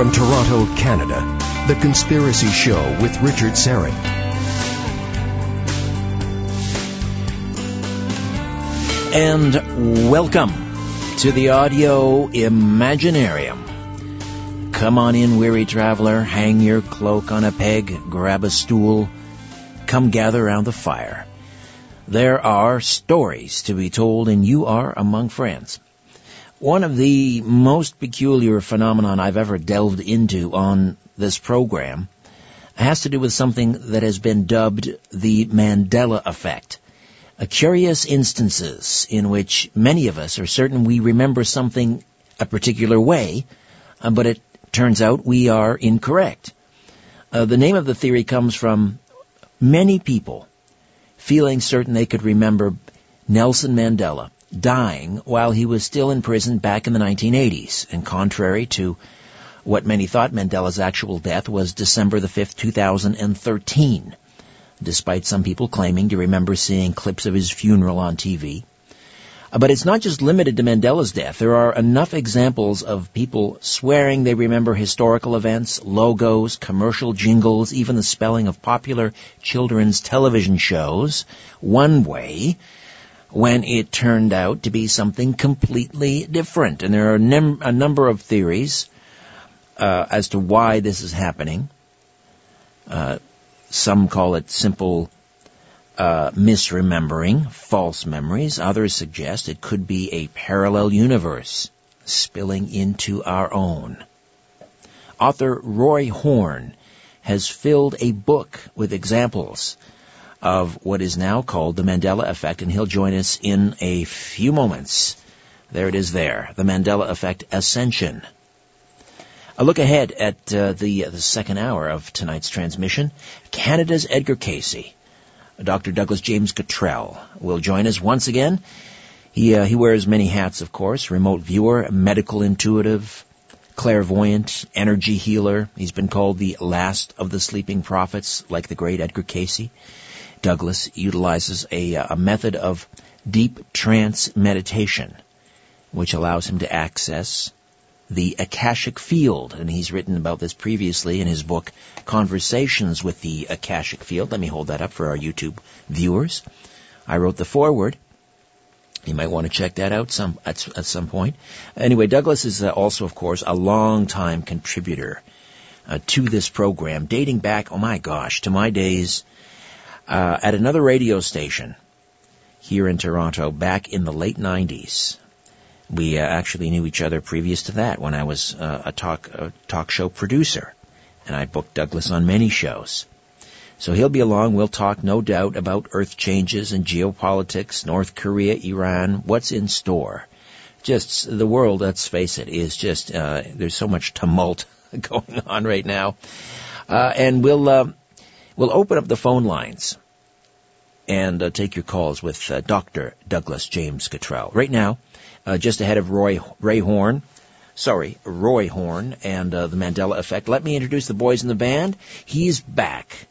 From Toronto, Canada, The Conspiracy Show with Richard Syrett. And welcome to the Audio Imaginarium. Come on in, weary traveler, hang your cloak on a peg, grab a stool, come gather around the fire. There are stories to be told and you are among friends. One of the most peculiar phenomenon I've ever delved into on this program has to do with something that has been dubbed the Mandela effect. A curious instances in which many of us are certain we remember something a particular way, uh, but it turns out we are incorrect. Uh, the name of the theory comes from many people feeling certain they could remember Nelson Mandela dying while he was still in prison back in the 1980s. And contrary to what many thought Mandela's actual death was December the 5th, 2013, despite some people claiming to remember seeing clips of his funeral on TV. Uh, but it's not just limited to Mandela's death. There are enough examples of people swearing they remember historical events, logos, commercial jingles, even the spelling of popular children's television shows one way when it turned out to be something completely different. And there are nem- a number of theories uh, as to why this is happening. Uh, some call it simple uh, misremembering, false memories. Others suggest it could be a parallel universe spilling into our own. Author Roy Horne has filled a book with examples of what is now called the Mandela Effect, and he'll join us in a few moments. There it is there, the Mandela Effect Ascension. A look ahead at uh, the, uh, the second hour of tonight's transmission. Canada's Edgar Cayce, Dr. Douglas James Cottrell, will join us once again. He, uh, he wears many hats, of course, remote viewer, medical intuitive, clairvoyant, energy healer. He's been called the last of the sleeping prophets, like the great Edgar Cayce. Douglas utilizes a, a method of deep trance meditation, which allows him to access the Akashic Field, and he's written about this previously in his book, Conversations with the Akashic Field. Let me hold that up for our YouTube viewers. I wrote the foreword. You might want to check that out some at, at some point. Anyway, Douglas is uh, also, of course, a long-time contributor uh, to this program, dating back, oh my gosh, to my days uh, at another radio station here in Toronto back in the late 90s. We uh, actually knew each other previous to that when I was uh, a talk a talk show producer, and I booked Douglas on many shows. So he'll be along. We'll talk, no doubt, about Earth changes and geopolitics, North Korea, Iran, what's in store. Just the world, let's face it, is just uh, there's so much tumult going on right now, uh, and we'll uh, we'll open up the phone lines and uh, take your calls with uh, Dr. Douglas James Cottrell. Right now, uh, just ahead of Roy Ray Horne, sorry, Roy Horne and uh, the Mandela Effect. Let me introduce the boys in the band. He's back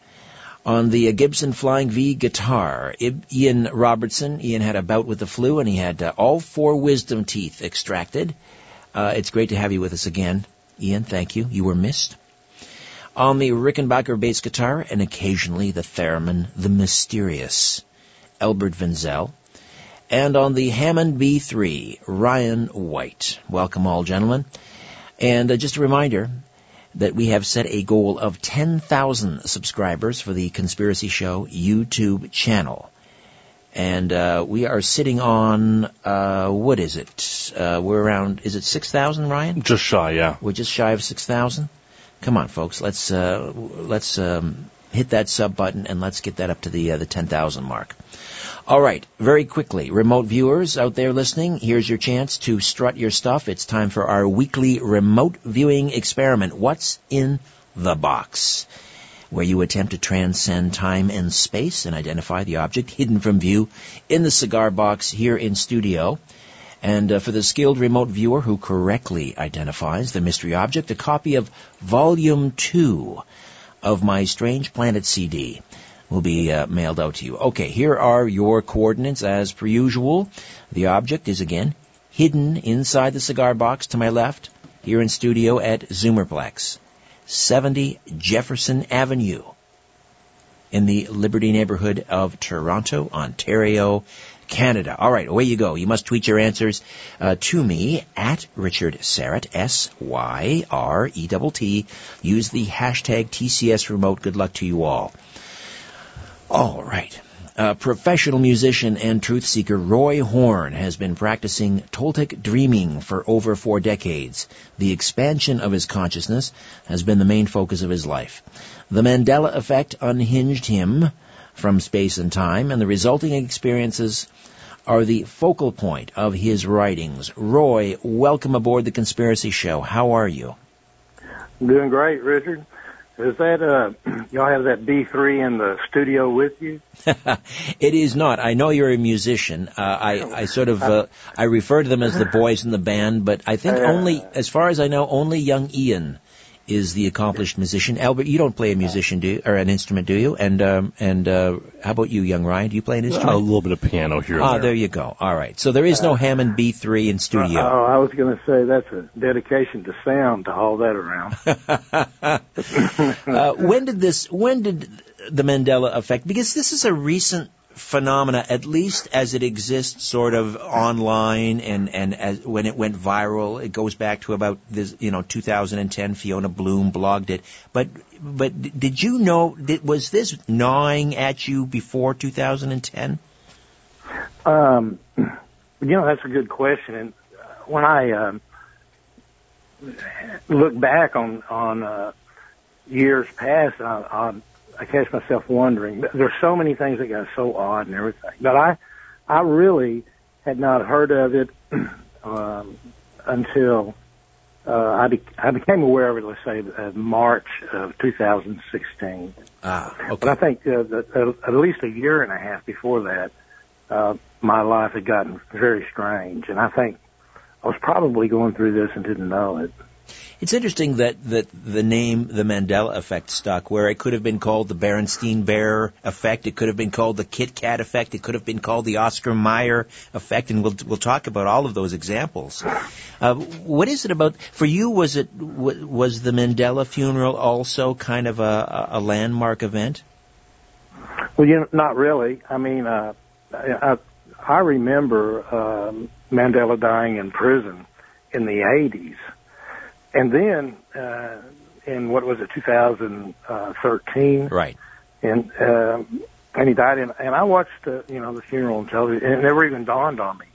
on the uh, Gibson Flying V guitar. Ian Robertson. Ian had a bout with the flu and he had uh, all four wisdom teeth extracted. it's great to have you with us again, Ian. Thank you. You were missed on the Rickenbacker bass guitar, and occasionally the theremin, the mysterious Albert Vinzel, and on the Hammond B3, Ryan White. Welcome all, gentlemen. And uh, just a reminder that we have set a goal of 10,000 subscribers for the Conspiracy Show YouTube channel. And uh, we are sitting on, uh, what is it? Uh, we're around, is it 6,000, Ryan? Just shy, yeah. We're just shy of 6,000? Come on, folks. Let's uh, let's um, hit that sub button and let's get that up to the uh, the ten thousand mark. All right, very quickly, remote viewers out there listening, here's your chance to strut your stuff. It's time for our weekly remote viewing experiment. What's in the box? Where you attempt to transcend time and space and identify the object hidden from view in the cigar box here in studio. And uh, for the skilled remote viewer who correctly identifies the mystery object, a copy of Volume 2 of my Strange Planet CD will be uh, mailed out to you. Okay, here are your coordinates as per usual. The object is again hidden inside the cigar box to my left. here in studio at Zoomerplex, 70 Jefferson Avenue in the Liberty neighborhood of Toronto, Ontario, Canada. All right, away you go. You must tweet your answers uh, to me at Richard Syrett, S-Y-R-E-T-T. Use the hashtag TCS remote. Good luck to you all. All right. Uh, professional musician and truth seeker Roy Horne has been practicing Toltec dreaming for over four decades. The expansion of his consciousness has been the main focus of his life. The Mandela effect unhinged him from space and time, and the resulting experiences are the focal point of his writings. Roy, welcome aboard the Conspiracy Show. How are you? I'm doing great, Richard. Is that uh y'all have that B three in the studio with you? it is not. I know you're a musician. Uh, I I sort of uh, I refer to them as the boys in the band, but I think only, as far as I know, only young Ian is the accomplished musician. Albert, you don't play a musician, do you, or an instrument, do you? And um, and uh, how about you, young Ryan? Do you play an instrument? a little bit of piano here. Ah, there. there you go. All right. So there is no Hammond B3 in studio. Oh, I was going to say that's a dedication to sound to haul that around. uh, when did this? When did the Mandela effect? Because this is a recent phenomena, at least as it exists sort of online and, and as when it went viral, it goes back to about this, you know, 2010, Fiona Broome blogged it. But, but did you know, did, was this gnawing at you before 2010? Um, you know, that's a good question. And when I, um, look back on, on, uh, years past, I, I catch myself wondering. There's so many things that got so odd and everything, but I, I really had not heard of it um, until uh, I, be- I became aware of it. Let's say uh, March of 2016. Ah, okay. But I think uh, that, at least a year and a half before that, uh, my life had gotten very strange, and I think I was probably going through this and didn't know it. It's interesting that, that the name the Mandela effect stuck, where it could have been called the Berenstein Bear effect, it could have been called the Kit Kat effect, it could have been called the Oscar Mayer effect, and we'll we'll talk about all of those examples. Uh, what is it about for you? Was it was the Mandela funeral also kind of a, a landmark event? Well, you know, not really. I mean, uh, I, I remember um, Mandela dying in prison in the 80s and then uh, in what was it 2013 right. And uh, and he died in and I watched the you know the funeral on television and it never even dawned on me.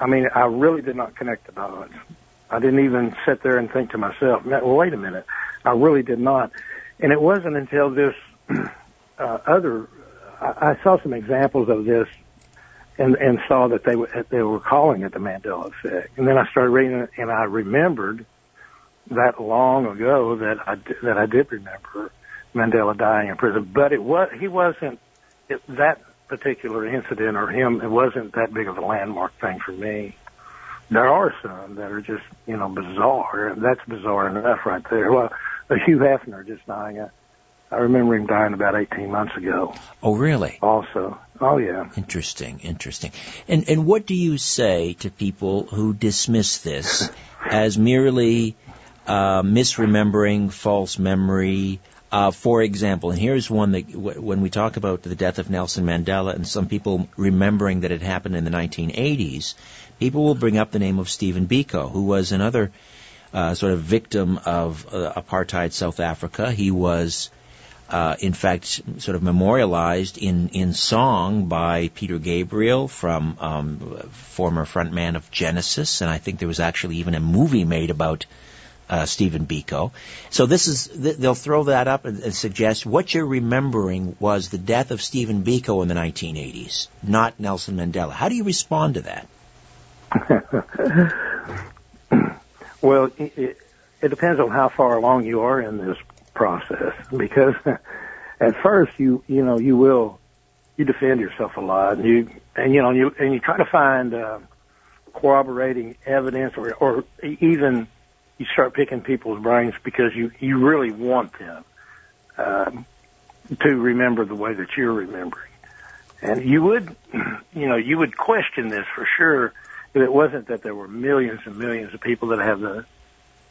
I mean I really did not connect the dots. I didn't even sit there and think to myself well wait a minute. I really did not. And it wasn't until this uh, other I, I saw some examples of this and and saw that they were they were calling it the Mandela effect. And then I started reading it and I remembered that long ago that I that I did remember Mandela dying in prison, but it was he wasn't it, that particular incident or him. It wasn't that big of a landmark thing for me. There are some that are just you know bizarre. That's bizarre enough right there. Well, Hugh Hefner just dying. I, I remember him dying about 18 months ago. Oh, really? Also. Oh, yeah. Interesting, interesting. And and what do you say to people who dismiss this as merely uh, misremembering, false memory. Uh, for example, and here's one that w- when we talk about the death of Nelson Mandela and some people remembering that it happened in the 1980s, people will bring up the name of Stephen Biko, who was another uh, sort of victim of uh, apartheid South Africa. He was, uh, in fact, sort of memorialized in in song by Peter Gabriel from um, former frontman of Genesis, and I think there was actually even a movie made about uh, Stephen Biko. So this is they'll throw that up and, and, suggest what you're remembering was the death of Stephen Biko in the 1980s, not Nelson Mandela. How do you respond to that? well, it, it depends on how far along you are in this process, because at first you you know you will you defend yourself a lot, and you and you know you and you try to find uh, corroborating evidence or or even you start picking people's brains because you you really want them um, to remember the way that you're remembering, and you would, you know, you would question this for sure if it wasn't that there were millions and millions of people that have the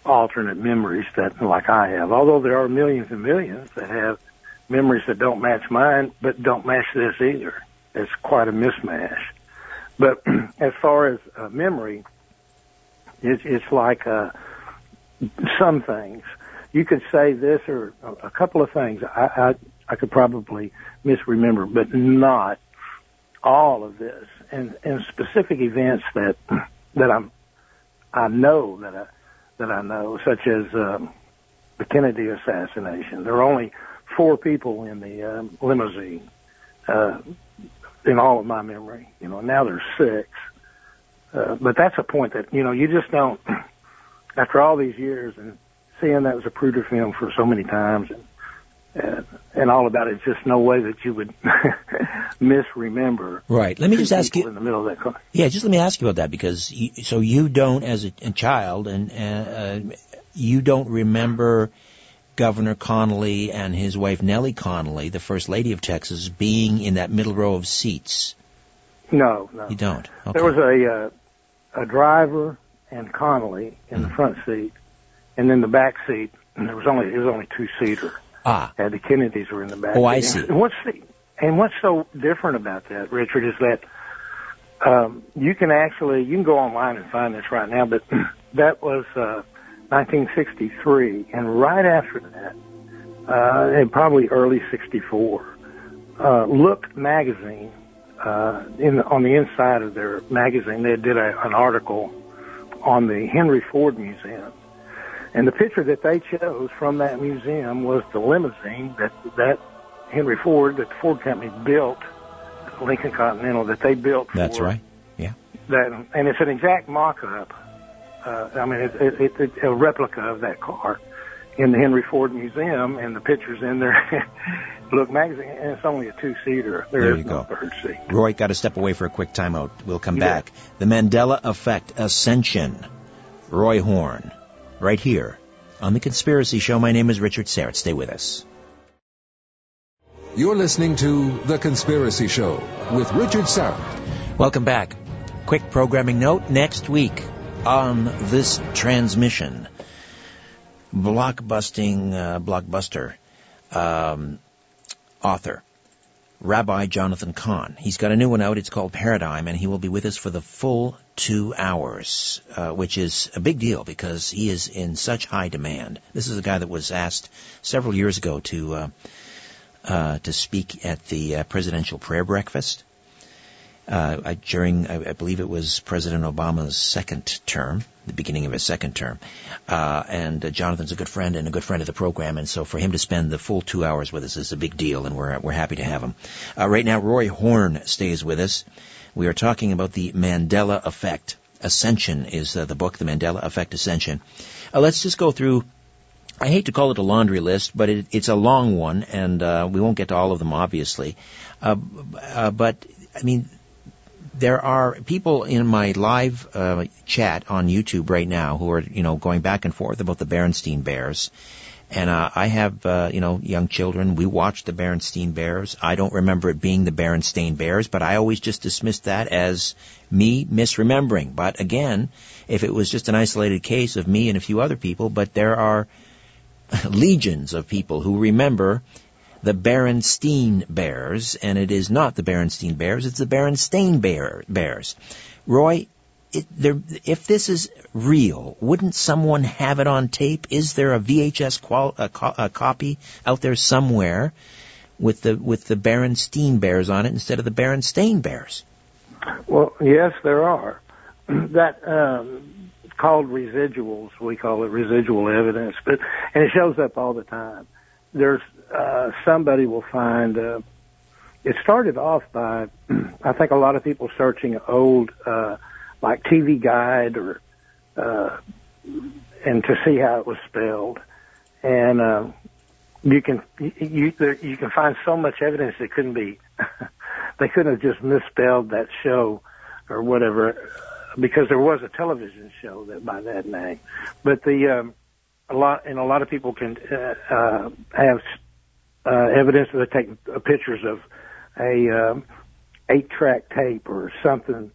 alternate memories that, like I have. Although there are millions and millions that have memories that don't match mine, but don't match this either. It's quite a mismatch. But as far as uh, memory, it's, it's like uh, some things. You could say this or a couple of things. I, I I could probably misremember, but not all of this. And and specific events that that I'm I know that I that I know, such as um, the Kennedy assassination. There are only four people in the um, limousine uh, in all of my memory. You know, now there's six. Uh, but that's a point that you know you just don't. After all these years and seeing that was Zapruder film for so many times and and, and all about it, just no way that you would misremember. Right. Let me just ask you in the middle of that. Car. Yeah, just let me ask you about that because you, so you don't, as a, a child, and uh, you don't remember Governor Connally and his wife Nellie Connally, the first lady of Texas, being in that middle row of seats. No, no. You don't. Okay. There was a uh, a driver and Connally in the front seat, and then the back seat. And there was only it was only two seater. Ah. And the Kennedys were in the back. Oh, I see. And what's the, and what's so different about that, Richard, is that um, you can actually you can go online and find this right now, but that was uh, 1963, and right after that, uh, and probably early '64, uh, Look magazine uh, in on the inside of their magazine they did a, an article on the Henry Ford Museum and the picture that they chose from that museum was the limousine that that Henry Ford, that the Ford company built, Lincoln Continental, that they built. That's right. Yeah. That, and it's an exact mock-up. Uh, I mean, it's it, it, it's a replica of that car in the Henry Ford Museum, and the pictures in there. Look magazine, and it's only a two-seater. There, there is you no go. third seat. Roy, got to step away for a quick timeout. We'll come You back. The Mandela Effect Ascension. Roy Horne right here on The Conspiracy Show. My name is Richard Syrett. Stay with us. You're listening to The Conspiracy Show with Richard Syrett. Welcome back. Quick programming note next week on this transmission. Blockbusting, uh, blockbuster um, author Rabbi Jonathan Cahn. He's got a new one out. It's called Paradigm, and he will be with us for the full two hours, uh, which is a big deal because he is in such high demand. This is a guy that was asked several years ago to uh, uh, to speak at the uh, presidential prayer breakfast uh, during, I, I, believe it was President Obama's second term, the beginning of his second term. Uh, and uh, Jonathan's a good friend and a good friend of the program, and so for him to spend the full two hours with us is a big deal, and we're we're happy to have him. Uh, right now, Roy Horne stays with us. We are talking about the Mandela Effect. Ascension is uh, the book, the Mandela Effect Ascension. Uh, let's just go through I hate to call it a laundry list, but it, it's a long one, and uh, we won't get to all of them, obviously. But I mean, there are people in my live uh, chat on YouTube right now who are, you know, going back and forth about the Berenstein Bears. And uh, I have, uh, you know, young children. We watched the Berenstein Bears. I don't remember it being the Berenstain Bears, but I always just dismissed that as me misremembering. But again, if it was just an isolated case of me and a few other people, but there are legions of people who remember the Berenstein Bears, and it is not the Berenstein Bears, it's the Berenstain Bear, Bears. Roy, it, there, if this is real, wouldn't someone have it on tape? Is there a VHS qual, a, a copy out there somewhere with the with the Berenstein Bears on it instead of the Berenstain Bears? Well, yes, there are. that um, called residuals. We call it residual evidence, but and it shows up all the time. There's uh, somebody will find. Uh, it started off by, I think, a lot of people searching old, uh, like TV Guide or, uh, and to see how it was spelled, and uh, you can you you can find so much evidence that couldn't be. they couldn't have just misspelled that show or whatever because there was a television show that by that name. But the um, a lot and a lot of people can uh, uh, have uh, evidence that they take uh, pictures of a um, eight track tape or something,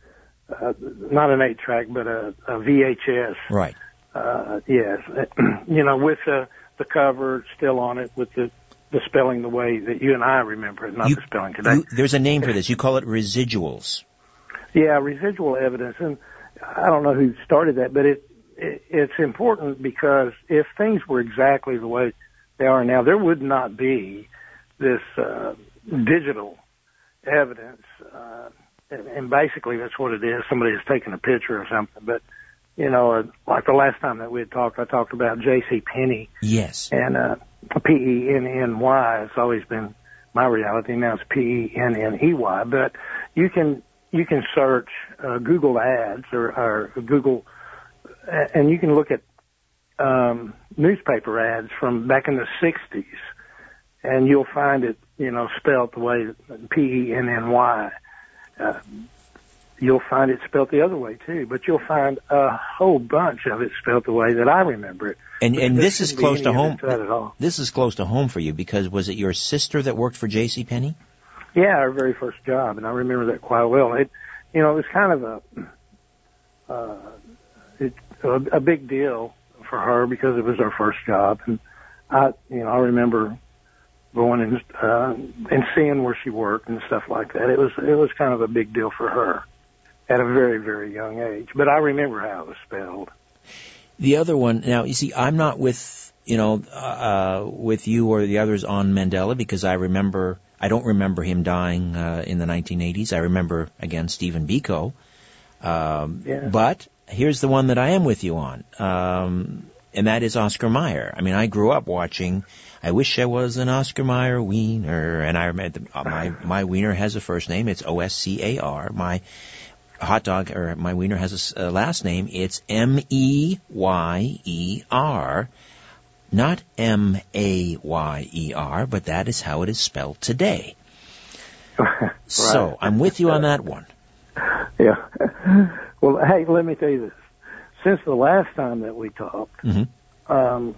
uh, not an eight track, but a, a VHS. Right. Uh, yes, you know, with the the cover still on it, with the the spelling the way that you and I remember it, not You- the spelling today. You, there's a name for this. You call it residuals. Yeah, residual evidence, and I don't know who started that, but it it's important because if things were exactly the way they are now, there would not be this uh, digital evidence, uh, and, and basically that's what it is. Somebody has taken a picture or something, but you know, uh, like the last time that we had talked, I talked about J.C. Penney Yes. and uh, P E N N Y has always been my reality. Now it's P E N N E Y. But you can you can search uh, Google Ads or, or Google, and you can look at um, newspaper ads from back in the '60s, and you'll find it you know spelled the way P E N N Y. Uh, You'll find it spelled the other way too, but you'll find a whole bunch of it spelled the way that I remember it. And and this is close to home. evidence at all. This is close to home for you because was it your sister that worked for J.C. Penney? Yeah, our very first job, and I remember that quite well. It, you know, it was kind of a, uh, it, a, a big deal for her because it was her first job, and I, you know, I remember going and uh, and seeing where she worked and stuff like that. It was it was kind of a big deal for her at a very very young age. But I remember how it was spelled. The other one, now you see, I'm not with you know uh, with you or the others on Mandela because I remember I don't remember him dying uh, in the 1980s. I remember again Stephen Biko. Um, Yeah. But here's the one that I am with you on, um, and that is Oscar Mayer. I mean, I grew up watching. I wish I was an Oscar Mayer wiener, and I remember uh, my my wiener has a first name. It's O S C A R. My hot dog or my wiener has a last name. It's M E Y E R, not M A Y E R, but that is how it is spelled today. So I'm with you on that one. Yeah. Well, hey, let me tell you this. Since the last time that we talked, Mhm. um,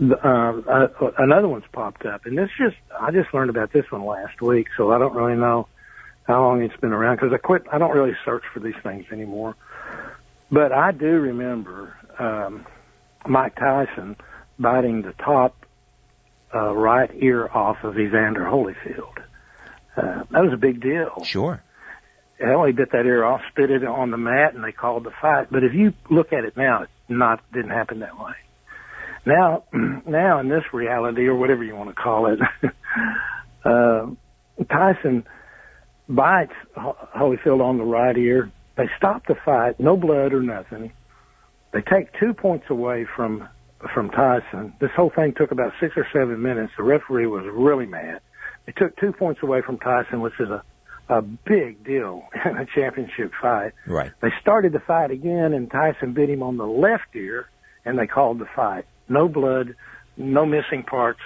the, um, uh, another one's popped up, and this just I just learned about this one last week, so I don't really know how long it's been around because I quit. I don't really search for these things anymore, but I do remember um, Mike Tyson biting the top uh, right ear off of Evander Holyfield. Uh, that was a big deal. Sure. Hell, he bit that ear off, spit it on the mat, and they called the fight. But if you look at it now, it not didn't happen that way. Now, now in this reality or whatever you want to call it, uh, Tyson bites Holyfield on the right ear. They stop the fight, no blood or nothing. They take two points away from from Tyson. This whole thing took about six or seven minutes. The referee was really mad. They took two points away from Tyson, which is a a big deal in a championship fight. Right. They started the fight again, and Tyson bit him on the left ear, and they called the fight. No blood, no missing parts,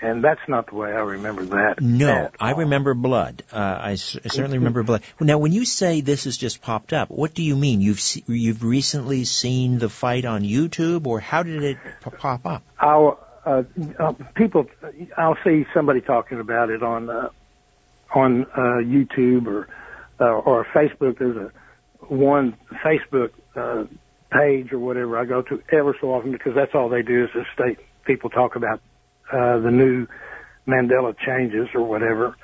and that's not the way I remember that. No, I remember blood. Uh, I, s- I certainly remember blood. Now, when you say this has just popped up, what do you mean? You've se- you've recently seen the fight on YouTube, or how did it p- pop up? I'll, uh, uh, people, I'll see somebody talking about it on uh, on uh, YouTube or uh, or Facebook. There's a one Facebook uh, page or whatever I go to ever so often because that's all they do is just state people talk about uh, the new Mandela changes or whatever.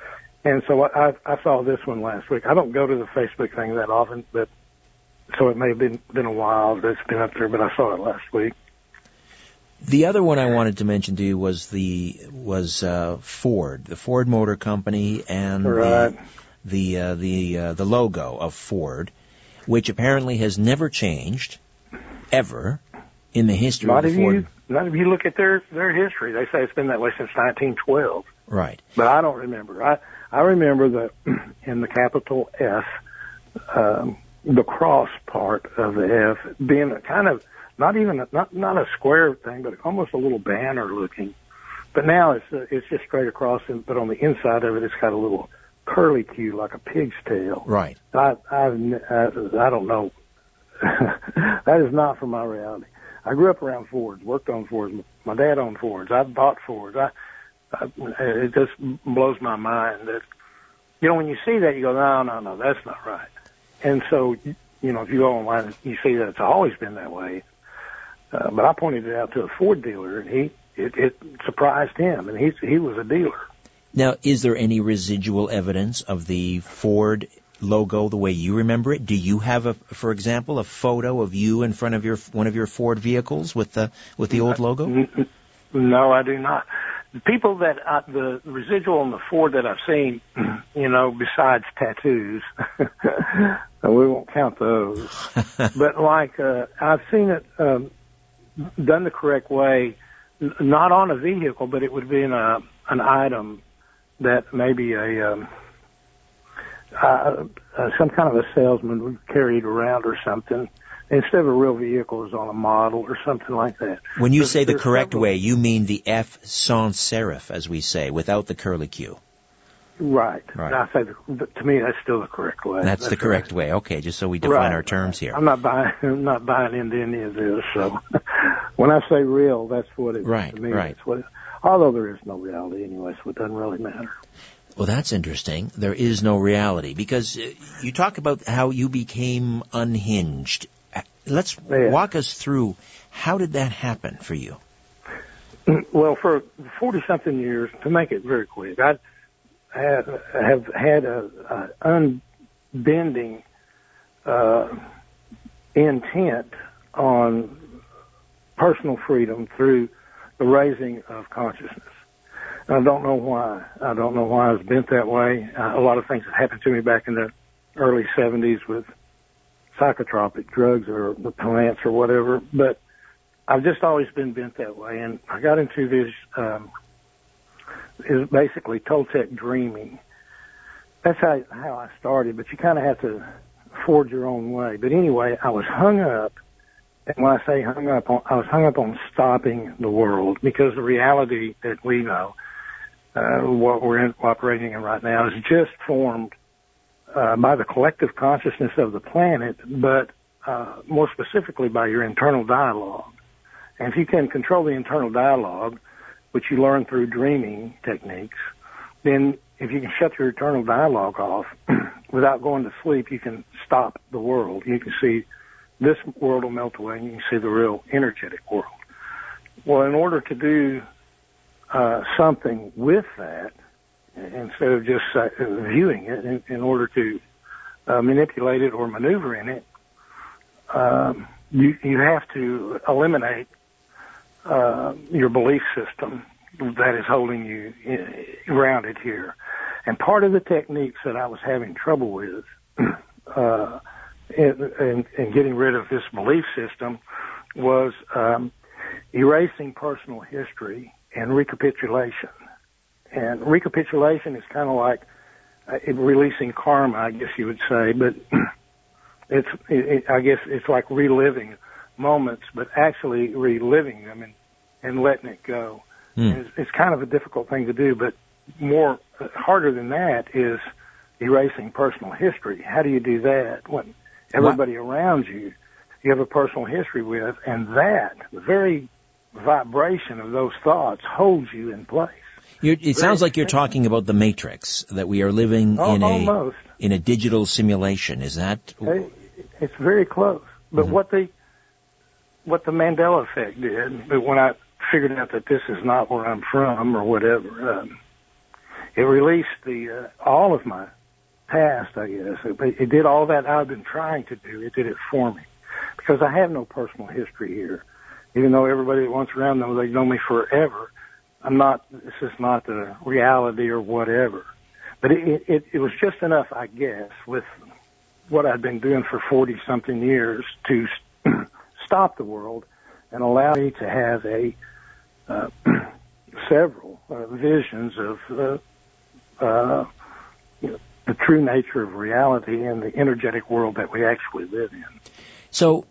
And so I, I, saw this one last week. I don't go to the Facebook thing that often, but so it may have been been a while that it's been up there. But I saw it last week. The other one I wanted to mention to you was the was uh, Ford, the Ford Motor Company, and Right. the the uh, the uh, the logo of Ford, which apparently has never changed ever in the history Not of the Ford. you not if you look at their their history. They say it's been that way since 1912, Right. but I don't remember. I I remember that in the capital F, um, the cross part of the F being a kind of not even a, not not a square thing, but almost a little banner looking. But now it's uh, it's just straight across, and, but on the inside of it, it's got a little curly Q like a pig's tail. Right. I I've, n- I, I don't know. that is not from my reality. I grew up around Fords, worked on Fords. My dad owned Fords. I bought Fords. I, I it just blows my mind that you know when you see that you go no no no that's not right. And so you know if you go online and you see that it's always been that way, Uh, but I pointed it out to a Ford dealer, and he it, it surprised him, and he he was a dealer. Now, is there any residual evidence of the Ford logo the way you remember it? Do you have a, for example, a photo of you in front of your one of your Ford vehicles with the with the old logo? No, I do not. The people that I, the residual on the Ford that I've seen, you know, besides tattoos, we won't count those. but like uh, I've seen it um, done the correct way, not on a vehicle, but it would be in a an item that maybe a um, uh, uh, some kind of a salesman would carry it around or something instead of a real vehicle is on a model or something like that. When you say the correct way, you mean the F sans serif, as we say, without the curlicue. Right. right. I say the, to me that's still the correct way. That's, that's the correct way. Okay, just so we define right. our terms here. I'm not buying. I'm not buying into any of this. So when I say real, that's what it. Right. To me, right. That's what it, although there is no reality anyway, so it doesn't really matter. Well, that's interesting. There is no reality because uh, you talk about how you became unhinged Let's yeah. walk us through how did that happen for you? Well, for 40 something years, to make it very quick, I have, have had a, a unbending uh, intent on personal freedom through the raising of consciousness. And I don't know why. I don't know why I was bent that way. Uh, a lot of things that happened to me back in the early 70s with psychotropic drugs or plants or whatever, but I've just always been bent that way. And I got into this, um, is basically Toltec dreaming. That's how, how I started, but you kind of have to forge your own way. But anyway, I was hung up. And when I say hung up on, I was hung up on stopping the world because the reality that we know, uh, what we're in, operating in right now is just formed uh, by the collective consciousness of the planet, but uh, more specifically by your internal dialogue. And if you can control the internal dialogue, which you learn through dreaming techniques, then if you can shut your internal dialogue off without going to sleep, you can stop the world. You can see this world will melt away and you can see the real energetic world. Well, in order to do uh, something with that, instead of just uh, viewing it in, in order to uh, manipulate it or maneuver in it, um, you you have to eliminate uh, your belief system that is holding you in, grounded here. And part of the techniques that I was having trouble with uh, in, in, in getting rid of this belief system was um, erasing personal history and recapitulation. And recapitulation is kind of like uh, releasing karma, I guess you would say, but it's, it, it, I guess it's like reliving moments, but actually reliving them and, and letting it go. Mm. It's, it's kind of a difficult thing to do, but more uh, harder than that is erasing personal history. How do you do that when everybody what? around you you have a personal history with, and that the very vibration of those thoughts holds you in place. You're, it sounds like you're talking about the Matrix, that we are living oh, in a in a digital simulation. Is that? It's very close. But mm-hmm. what the what the Mandela effect did, but when I figured out that this is not where I'm from or whatever, um, it released the uh, all of my past. I guess it, it did all that I've been trying to do. It did it for me because I have no personal history here. Even though everybody that wants around them, they know me forever I'm not, this is not the reality or whatever. But it, it, it was just enough, I guess, with what I'd been doing for 40 something years to stop the world and allow me to have a, uh, several uh, visions of, uh, uh, you know, the true nature of reality and the energetic world that we actually live in. So,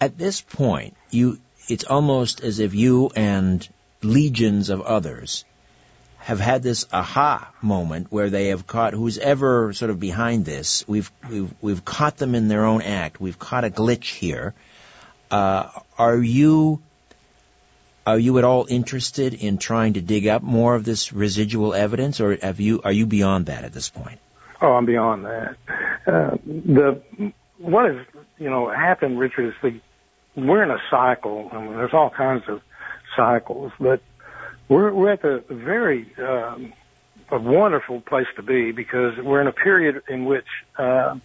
at this point, you, it's almost as if you and legions of others have had this aha moment where they have caught who's ever sort of behind this. We've we've we've caught them in their own act. We've caught a glitch here. Uh, are you are you at all interested in trying to dig up more of this residual evidence, or have you are you beyond that at this point? Oh, I'm beyond that. Uh, the what has you know happened, Richard, is the we're in a cycle. I mean, there's all kinds of cycles, but we're we're at the very um, a wonderful place to be because we're in a period in which uh,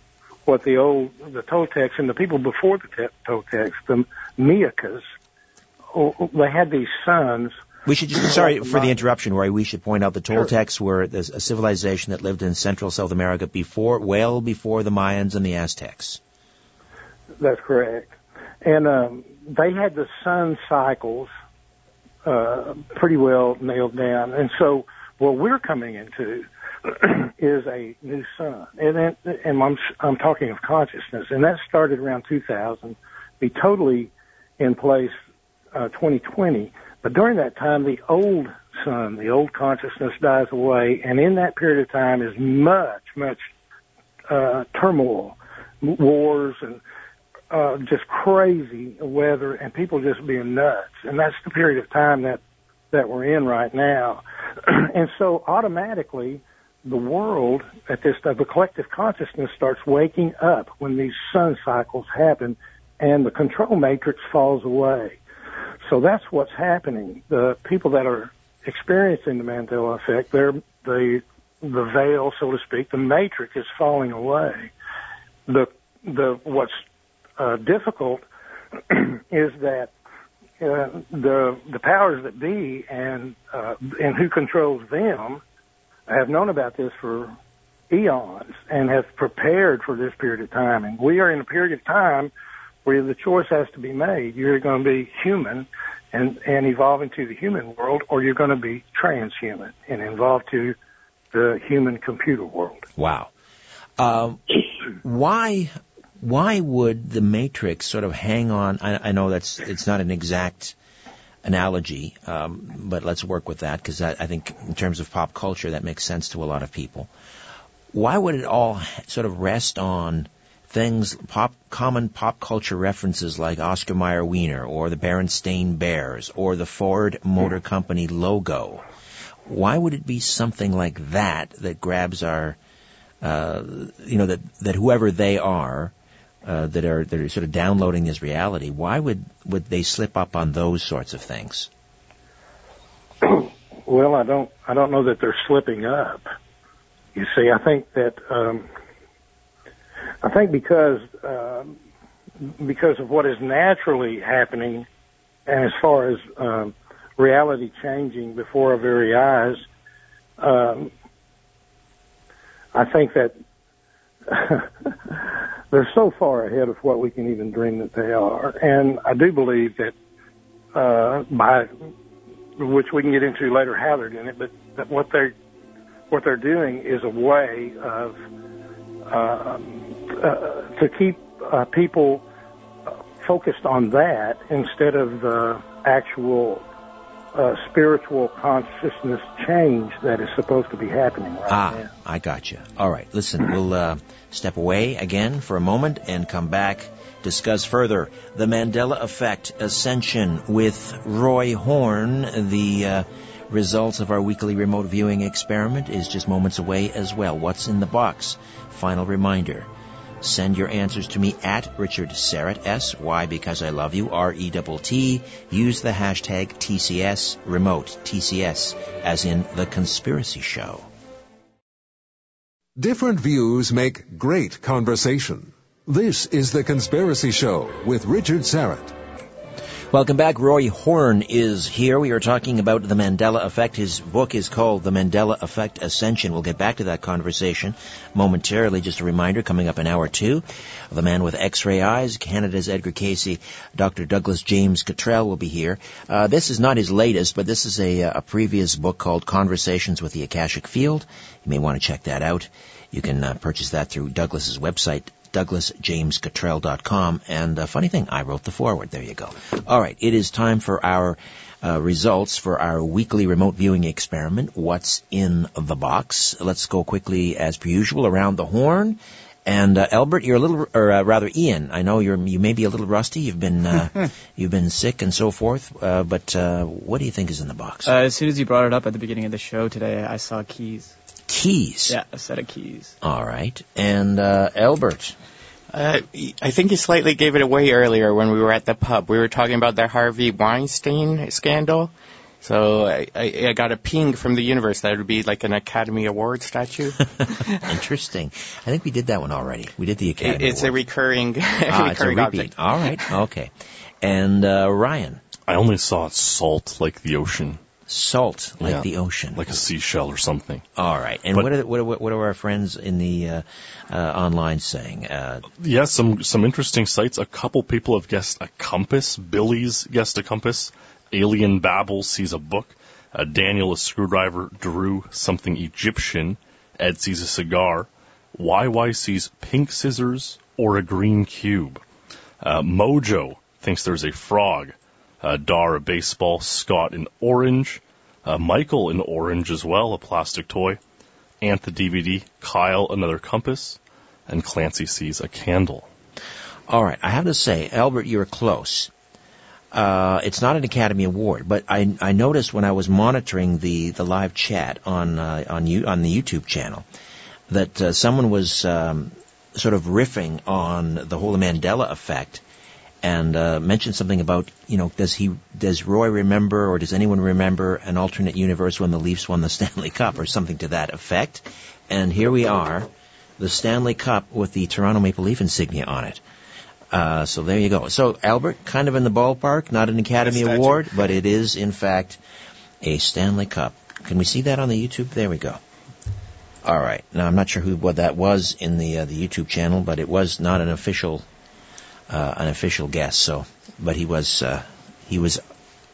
what the old the Toltecs and the people before the te- Toltecs, the Miyakes, oh, they had these sons. We should just, sorry for the interruption, Roy. We should point out the Toltecs were a civilization that lived in Central South America before, well before the Mayans and the Aztecs. That's correct. And um, they had the sun cycles uh, pretty well nailed down. And so what we're coming into is a new sun. And, then, and I'm, I'm talking of consciousness. And that started around 2000, be totally in place uh, 2020. But during that time, the old sun, the old consciousness dies away. And in that period of time is much, much uh, turmoil, wars, and uh, just crazy weather and people just being nuts. And that's the period of time that, that we're in right now. and so automatically the world at this time, the collective consciousness starts waking up when these sun cycles happen and the control matrix falls away. So that's what's happening. The people that are experiencing the Mandela effect, they're the the veil, so to speak, the matrix is falling away. The the what's uh, difficult is that uh, the the powers that be and uh, and who controls them have known about this for eons and have prepared for this period of time. And we are in a period of time where the choice has to be made. You're going to be human and and evolve into the human world, or you're going to be transhuman and evolve to the human computer world. Wow. Uh, why why would the Matrix sort of hang on? I, I know that's it's not an exact analogy, um, but let's work with that because I think in terms of pop culture that makes sense to a lot of people. Why would it all sort of rest on things, pop, common pop culture references like Oscar Mayer Wiener or the Berenstain Bears or the Ford Motor Company logo? Why would it be something like that that grabs our, uh, you know, that, that whoever they are, uh, that are that are sort of downloading this reality, why would would they slip up on those sorts of things? Well, I don't I don't know that they're slipping up. You see, I think that um, I think because um, because of what is naturally happening, and as far as um, reality changing before our very eyes, um, I think that they're so far ahead of what we can even dream that they are. And I do believe that uh, by which we can get into later how they're doing it, but that what they're what they're doing is a way of uh, uh, to keep uh, people focused on that instead of the actual uh, spiritual consciousness change that is supposed to be happening right ah, now. I got you. All right, listen, we'll uh, step away again for a moment and come back, discuss further the Mandela Effect Ascension with Roy Horne. The uh, results of our weekly remote viewing experiment is just moments away as well. What's in the box? Final reminder. Send your answers to me at Richard Syrett, S. Y because I love you, R E T T. Use the hashtag TCS remote, TCS, as in the conspiracy show. Different views make great conversation. This is the Conspiracy Show with Richard Syrett. Welcome back. Roy Horne is here. We are talking about the Mandela Effect. His book is called The Mandela Effect Ascension. We'll get back to that conversation momentarily. Just a reminder, coming up in hour two, the man with X-ray eyes, Canada's Edgar Cayce, Dr. Douglas James Cottrell will be here. Uh, this is not his latest, but this is a, a previous book called Conversations with the Akashic Field. You may want to check that out. You can uh, purchase that through Douglas's website, douglasjamescottrell.com. And uh, funny thing, I wrote the forward. There you go. All right, it is time for our uh, results for our weekly remote viewing experiment. What's in the box? Let's go quickly, as per usual, around the horn. And uh, Albert, you're a little, or uh, rather, Ian. I know you're you may be a little rusty. You've been uh, you've been sick and so forth. Uh, but uh, what do you think is in the box? Uh, as soon as you brought it up at the beginning of the show today, I saw keys. Keys. Yeah, a set of keys. All right. And uh, Albert. Uh, I think you slightly gave it away earlier when we were at the pub. We were talking about the Harvey Weinstein scandal. So I, I, I got a ping from the universe that it would be like an Academy Award statue. Interesting. I think we did that one already. We did the Academy. It, it's Award. a recurring, ah, recurring it's a repeat. object. All right. Okay. And uh, Ryan, I only saw salt like the ocean, salt like Yeah. the ocean. like a seashell or something. All right. And But- what are, what are what are our friends in the uh, uh, online saying? Uh, Yeah, some some interesting sites. A couple people have guessed a compass. Billy's guessed a compass. Alien Babble sees a book. Uh, Daniel a screwdriver. Drew something Egyptian. Ed sees a cigar. YY sees pink scissors or a green cube. Uh, Mojo thinks there's a frog. Uh, Dar a baseball. Scott an orange. Uh, Michael an orange as well, a plastic toy. Ant the DVD. Kyle another compass. And Clancy sees a candle. all right. I have to say, Albert, you're close. Uh, it's not an Academy Award, but I, I noticed when I was monitoring the, the live chat on uh, on you on the YouTube channel that uh, someone was um, sort of riffing on the whole Mandela effect and uh, mentioned something about you know does he does Roy remember or does anyone remember an alternate universe when the Leafs won the Stanley Cup or something to that effect? And here we are, the Stanley Cup with the Toronto Maple Leaf insignia on it. Uh, so there you go. So Albert, kind of in the ballpark, not an Academy. Award, but it is in fact a Stanley Cup. Can we see that on the YouTube? There we go. All right. Now I'm not sure who what that was in the uh, the YouTube channel, but it was not an official uh, an official guest. So, but he was uh, he was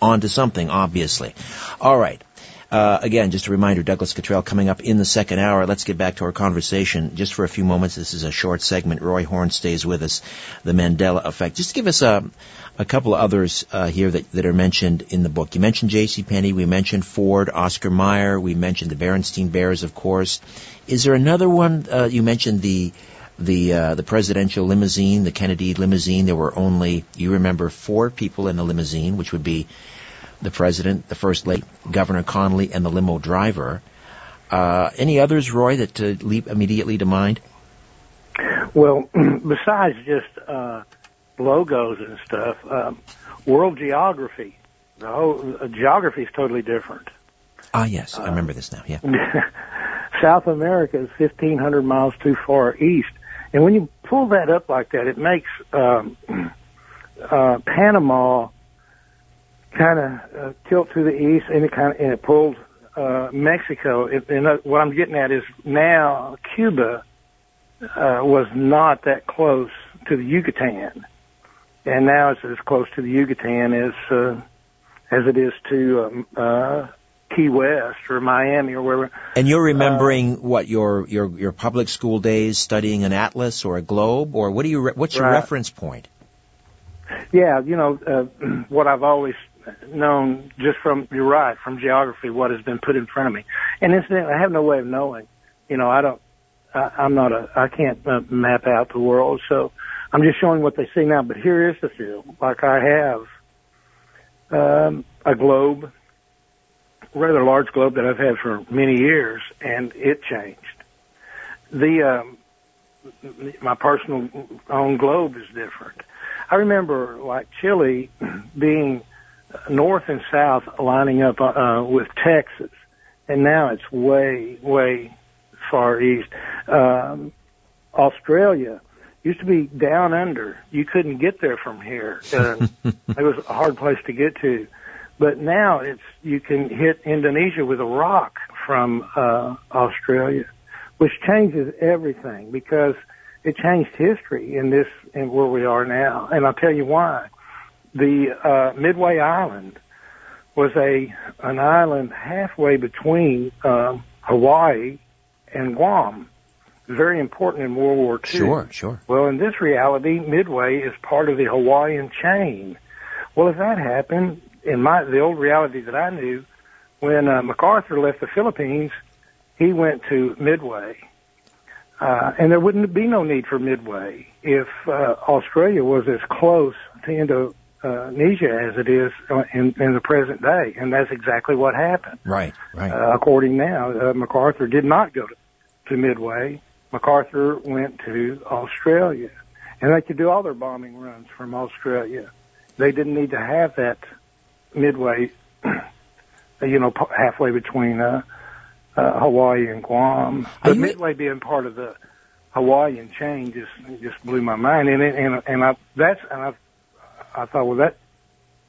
onto something, obviously. All right. Uh, again, just a reminder, Douglas Cottrell coming up in the second hour. Let's get back to our conversation just for a few moments. This is a short segment. Roy Horne stays with us. The Mandela Effect. Just give us a, a couple of others uh, here that, that are mentioned in the book. You mentioned J.C. Penney. We mentioned Ford, Oscar Mayer. We mentioned the Berenstein Bears, of course. Is there another one? Uh, you mentioned the the uh, the presidential limousine, the Kennedy limousine. There were only you remember four people in the limousine, which would be the president, the first lady, Governor Connolly, and the limo driver. Uh, any others, Roy, that uh, leap immediately to mind? Well, besides just uh, logos and stuff, um, world geography, the whole uh, geography is totally different. Ah, yes, I remember this now. Yeah. South America is 1,500 miles too far east, and when you pull that up like that, it makes um, uh, Panama kind of uh, tilt to the east, and it kind of and it pulls uh, Mexico. It, and uh, what I'm getting at is now Cuba uh, was not that close to the Yucatan, and now it's as close to the Yucatan as uh, as it is to um, uh, Key West or Miami or wherever. And you're remembering what your your your public school days studying an atlas or a globe, or what do you re- what's your Right. reference point? Yeah, you know uh, what I've always known just from you're right from geography what has been put in front of me, and incidentally I have no way of knowing. You know I don't. I, I'm not a. I can't uh, map out the world, so I'm just showing what they see now. But here is the field. Like I have um, a globe, rather large globe that I've had for many years, and it changed. The um, my personal own globe is different. I remember like Chile being north and south lining up uh, with Texas, and now it's way, way far east. Um, Australia used to be down under. You couldn't get there from here. Uh, it was a hard place to get to. But now it's you can hit Indonesia with a rock from uh, Australia, which changes everything because it changed history in this in where we are now. And I'll tell you why. The uh, Midway Island was a an island halfway between um, Hawaii and Guam. Very important in World War II. Sure, sure. Well, in this reality, Midway is part of the Hawaiian chain. Well, if that happened in my the old reality that I knew, when uh, MacArthur left the Philippines, he went to Midway, uh, and there wouldn't be no need for Midway if uh, Australia was as close to Indonesia as it is in, in the present day, and that's exactly what happened. Right, right. Uh, according now, uh, MacArthur did not go to, to Midway. MacArthur went to Australia. and they could do all their bombing runs from Australia. They didn't need to have that midway, you know, halfway between uh, uh, Hawaii and Guam. But you- midway being part of the Hawaiian chain just just blew my mind, and it, and and I that's and I I thought, well, that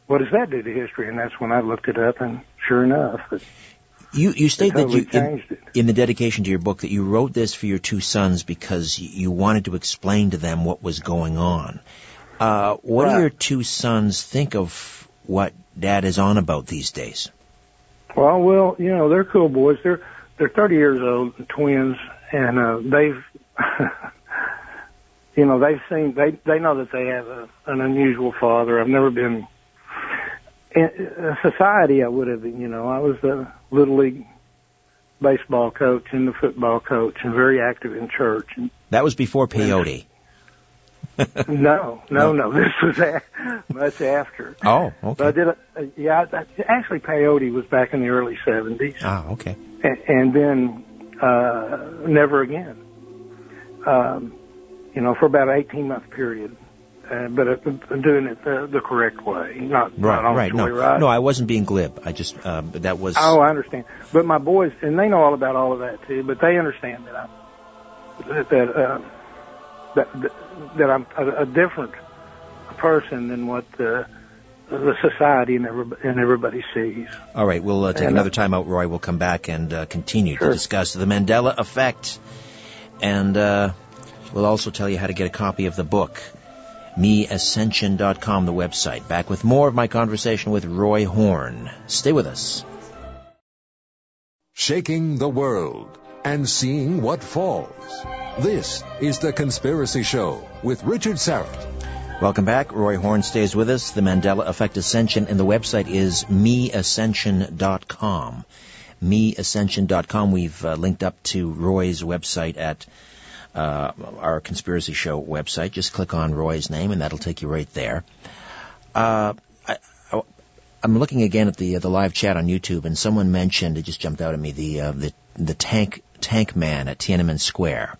what does that do to history? And that's when I looked it up, and sure enough, it, You you state that you in, in the dedication to your book that you wrote this for your two sons because you wanted to explain to them what was going on. Uh, what do your two sons think of what Dad is on about these days? Well, well, you know, they're cool boys. They're they're 30 years old, twins, and uh, they've, you know, they've seen they they know that they have a, an unusual father. I've never been in society. I would have, you know, I was the little league baseball coach and the football coach, and very active in church. And That was before peyote. no, no, no, this was a, much after. Oh, But I okay. did, a, yeah, I, actually, peyote was back in the early 70s. Ah, okay. and, and then uh, never again. Um, you know, for about an 18 month period, uh, but uh, doing it the, the correct way, not Right, not right. No, no, I wasn't being glib. I just, uh, but that was. Oh, I understand. But my boys, and they know all about all of that too. But they understand that I'm that that uh, that, that, that I'm a, a different person than what the the society and everybody, and everybody sees. All right, we'll uh, take And, uh, another time out, Roy. We'll come back and uh, continue Sure. to discuss the Mandela effect. And uh, we'll also tell you how to get a copy of the book, meascension.com, the website. Back with more of my conversation with Roy Horne. Stay with us. Shaking the world and seeing what falls. This is The Conspiracy Show with Richard Syrett. Welcome back. Roy Horne stays with us. The Mandela Effect Ascension, and the website is meascension.com. Meascension.com. We've uh, linked up to Roy's website at uh, our Conspiracy Show website. Just click on Roy's name, and that'll take you right there. Uh, I, I'm looking again at the uh, the live chat on YouTube, and someone mentioned it just jumped out at me the uh, the the tank tank man at Tiananmen Square.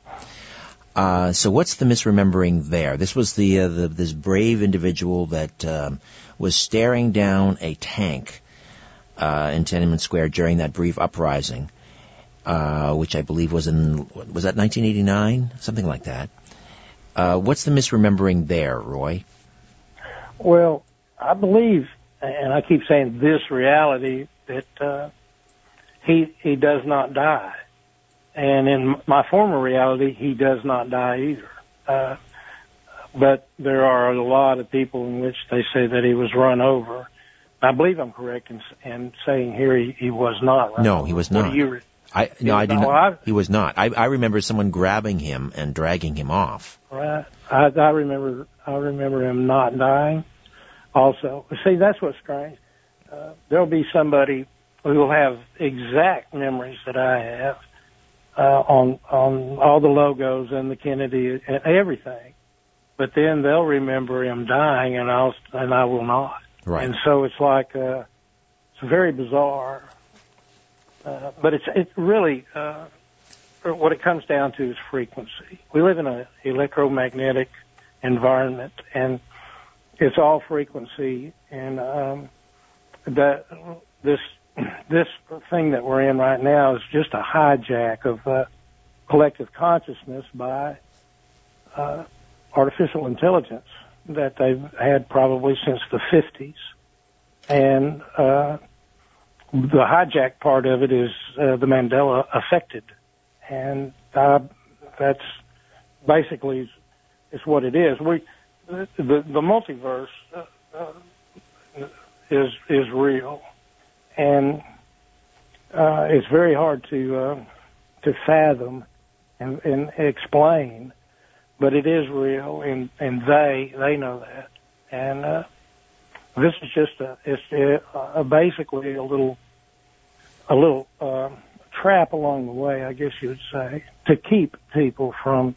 Uh, so what's the misremembering there? This was the, uh, the this brave individual that um, was staring down a tank uh, in Tiananmen Square during that brief uprising, uh, which I believe was in was that 1989, something like that. Uh, what's the misremembering there, Roy? Well, I believe, and I keep saying this reality that uh, he he does not die, and in my former reality, he does not die either. Uh, but there are a lot of people in which they say that he was run over. I believe I'm correct in, in saying here he, he was not. Run No, he was not. you I no, I do not. He was not. I, I remember someone grabbing him and dragging him off. Right. I, I remember. I remember him not dying. Also, see, that's what's strange. Uh, there'll be somebody who will have exact memories that I have uh, on on all the logos and the Kennedy and everything, but then they'll remember him dying, and I'll and I will not. Right. And so it's like uh, it's very bizarre. Uh, but it's it's really uh, what it comes down to is frequency. We live in an electromagnetic environment, and it's all frequency. And um, that this this thing that we're in right now is just a hijack of uh, collective consciousness by uh, artificial intelligence that they've had probably since the 50s. And uh, the hijack part of it is uh, the Mandela affected, and uh, that's basically is what it is. We the the multiverse uh, uh, is is real, and uh, it's very hard to uh, to fathom and, and explain, but it is real, and and they they know that, and uh, this is just a it's uh, basically a little a little uh, trap along the way, I guess you would say, to keep people from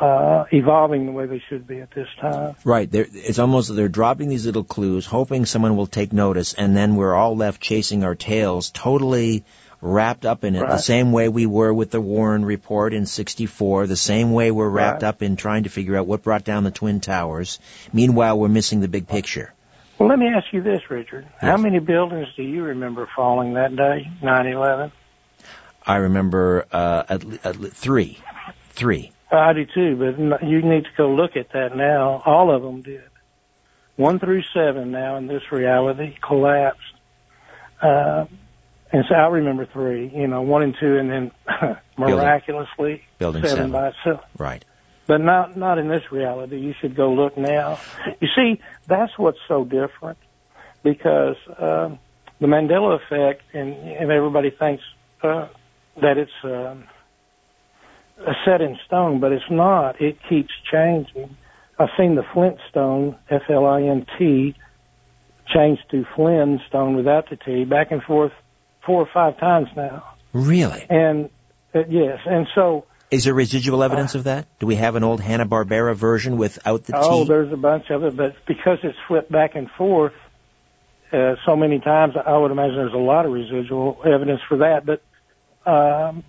uh, evolving the way they should be at this time. Right. They're, it's almost they're dropping these little clues, hoping someone will take notice, and then we're all left chasing our tails, totally wrapped up in it the same way we were with the Warren report in 64, the same way we're wrapped Right. up in trying to figure out what brought down the Twin Towers. Meanwhile, we're missing the big picture. Well, let me ask you this, Richard. How many buildings do you remember falling that day, 9/11? I remember uh, at, at three. Three. I do too, but you need to go look at that now. All of them did. One through seven now in this reality collapsed. Uh, and so I remember three, you know, one and two, and then miraculously Building seven, seven. by itself. Right. But not not in this reality. You should go look now. You see, that's what's so different because um, the Mandela effect, and and everybody thinks uh, that it's um, set in stone, but it's not. It keeps changing. I've seen the Flintstone, F L I N T, changed to Flintstone without the T, back and forth four or five times now. Really? And uh, yes, and so Is there residual evidence of that? Do we have an old Hanna Barbera version without the Oh, T? Oh, there's a bunch of it, but because it's flipped back and forth uh, so many times, I would imagine there's a lot of residual evidence for that. But um,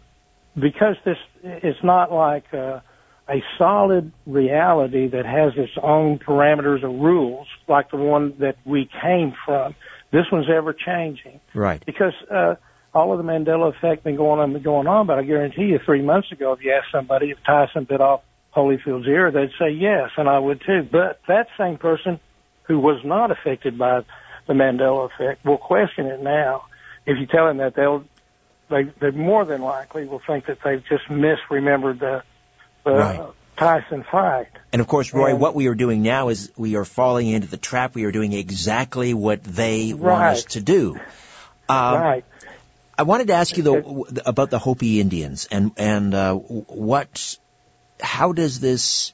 because this, is not like uh, a solid reality that has its own parameters or rules, like the one that we came from. This one's ever changing Right. because uh, all of the Mandela effect been going on, been going on. But I guarantee you, three months ago, if you asked somebody if Tyson bit off Holyfield's ear, they'd say yes, and I would too. But that same person who was not affected by the Mandela effect will question it now. If you tell them that, they'll they they more than likely will think that they've just misremembered the the Right. Tyson fight. And of course, Roy, And- what we are doing now is we are falling into the trap. We are doing exactly what they want us to do. Um, right. I wanted to ask you though about the Hopi Indians and and uh, what, how does this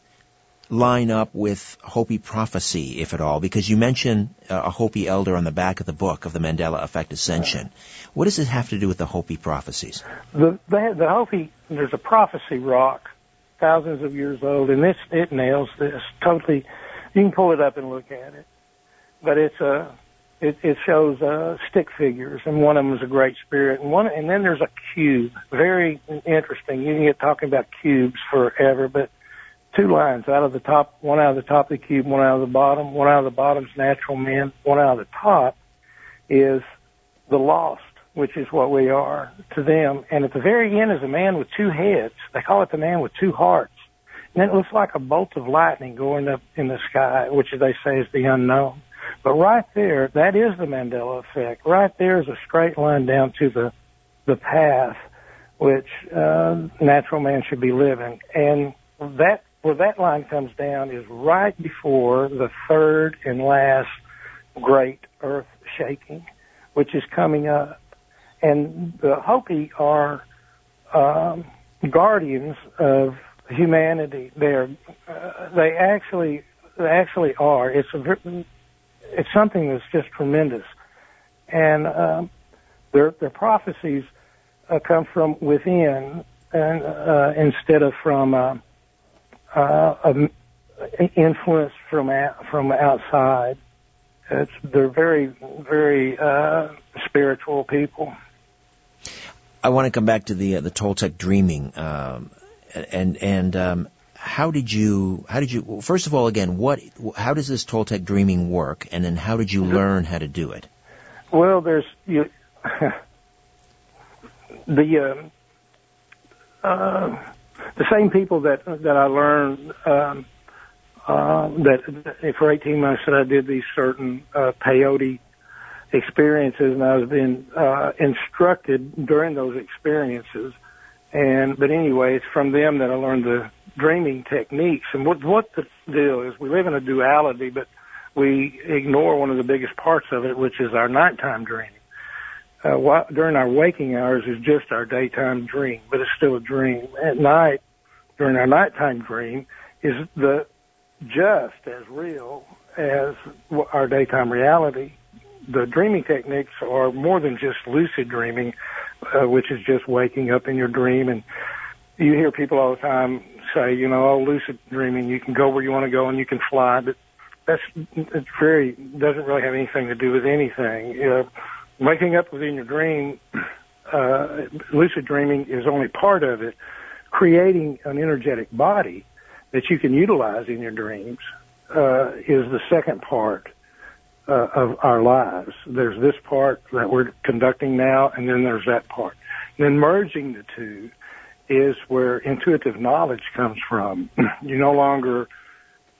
line up with Hopi prophecy, if at all? Because you mention uh, a Hopi elder on the back of the book of the Mandela Effect Ascension. What does it have to do with the Hopi prophecies? The the, the Hopi there's a prophecy rock, thousands of years old, and this it nails this totally. You can pull it up and look at it, but it's a it, it shows uh, stick figures, and one of them is a great spirit, and one and then there's a cube. Very interesting. You can get talking about cubes forever, but two lines out of the top, one out of the top of the cube, one out of the bottom. One out of the bottom's natural men. One out of the top is the lost, which is what we are to them. And at the very end is a man with two heads. They call it the man with two hearts. And it looks like a bolt of lightning going up in the sky, which they say is the unknown. But right there, that is the Mandela effect. Right there is a straight line down to the the path which uh, natural man should be living. And that where that line comes down is right before the third and last great earth shaking, which is coming up. And the Hopi are um, guardians of humanity. They're uh, they actually they actually are. It's a it's something that's just tremendous, and um, their their prophecies uh, come from within and uh, instead of from uh, uh, um, influence from out, from outside. It's they're very very uh, spiritual people. I want to come back to the uh, the Toltec dreaming, um, and and um, how did you how did you well, first of all again what how does this Toltec dreaming work, and then how did you learn how to do it? Well, there's you, the um, uh, the same people that that I learned um, uh, that, for 18 months that I did these certain uh, peyote experiences, and I was being uh, instructed during those experiences. And but anyway, it's from them that I learned the dreaming techniques. And what what the deal is, we live in a duality, but we ignore one of the biggest parts of it, which is our nighttime dreaming. Uh, while, during our waking hours is just our daytime dream, but it's still a dream. At night, during our nighttime dream, is the just as real as our daytime reality. The dreaming techniques are more than just lucid dreaming, uh, which is just waking up in your dream. And you hear people all the time say, you know, oh, lucid dreaming, you can go where you want to go and you can fly, but that's it's very doesn't really have anything to do with anything. You waking up within your dream uh, lucid dreaming is only part of it. Creating an energetic body that you can utilize in your dreams uh, is the second part uh, of our lives. There's this part that we're conducting now, and then there's that part. And then merging the two is where intuitive knowledge comes from. you no longer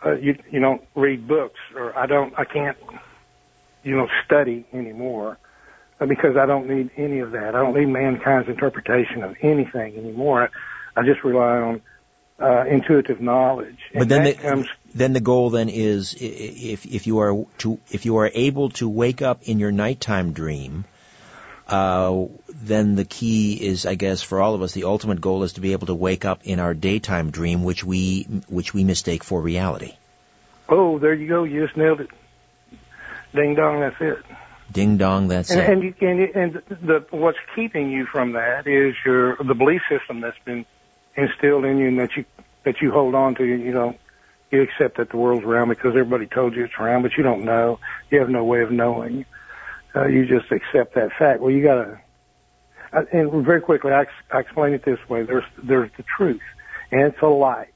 uh, you you don't read books, or I don't I can't you know study anymore uh, because I don't need any of that. I don't need mankind's interpretation of anything anymore. I, just rely on uh, intuitive knowledge. And But then that the, comes then the goal then is if if you are to if you are able to wake up in your nighttime dream, uh, then the key is, I guess, for all of us, the ultimate goal is to be able to wake up in our daytime dream, which we which we mistake for reality. oh, there you go, you just nailed it. Ding dong, that's it. Ding dong, that's and, it. and you and, and the what's keeping you from that is your the belief system that's been instilled in you and that you that you hold on to. You know, you accept that the world's round because everybody told you it's round, but you don't know. You have no way of knowing. Uh, you just accept that fact. Well, you gotta. And very quickly, I, I explain it this way: there's there's the truth, and it's a light.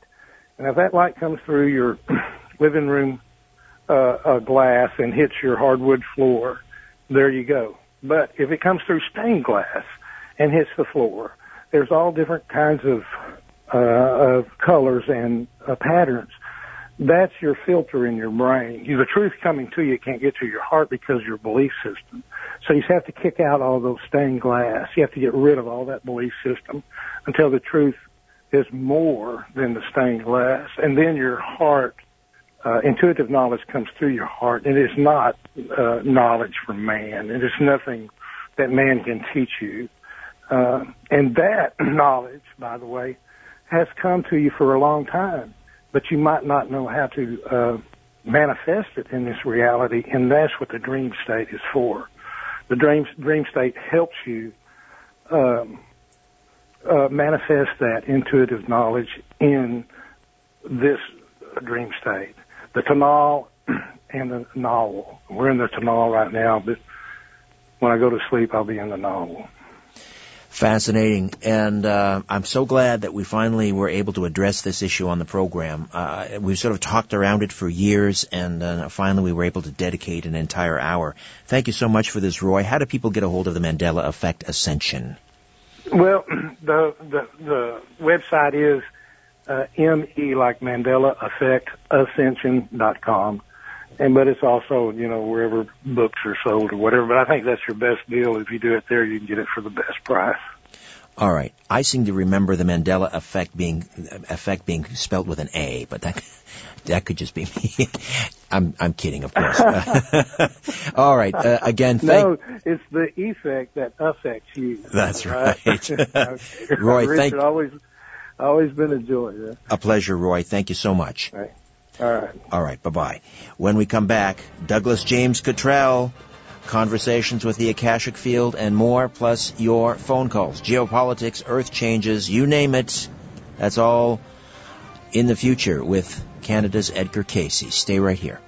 And if that light comes through your living room uh, uh, glass and hits your hardwood floor, there you go. But if it comes through stained glass and hits the floor, there's all different kinds of uh, of colors and uh, patterns. That's your filter in your brain. The truth coming to you can't get to your heart because your belief system. So you have to kick out all those stained glass. You have to get rid of all that belief system until the truth is more than the stained glass, and then your heart uh, intuitive knowledge comes through your heart. It is not uh, knowledge from man. It is nothing that man can teach you. Uh, and that knowledge, by the way, has come to you for a long time, but you might not know how to uh, manifest it in this reality, and that's what the dream state is for. The dream dream state helps you um, uh, manifest that intuitive knowledge in this dream state. The tonal and the nagual. We're in the tonal right now, but when I go to sleep, I'll be in the nagual. Fascinating, and uh, I'm so glad that we finally were able to address this issue on the program. Uh, we've sort of talked around it for years, and uh, finally we were able to dedicate an entire hour. Thank you so much for this, Roy. How do people get a hold of the Mandela Effect Ascension? Well, the the, the website is uh, me like Mandela Effect Ascension dot com, and but it's also you know wherever books are sold or whatever. But I think that's your best deal. If you do it there, you can get it for the best price. All right. I seem to remember the Mandela effect being effect being spelt with an A, but that that could just be me. I'm I'm kidding, of course. All right. Uh, again, thank no, it's the effect that affects you. That's right. Okay. Roy, Richard, thank- always always been a joy. Yeah. a pleasure, Roy. Thank you so much. All right. All right. Bye bye. When we come back, Douglas James Cottrell, conversations with the Akashic Field, and more, plus your phone calls, geopolitics, earth changes, you name it. That's all in the future with Canada's Edgar Cayce. Stay right here.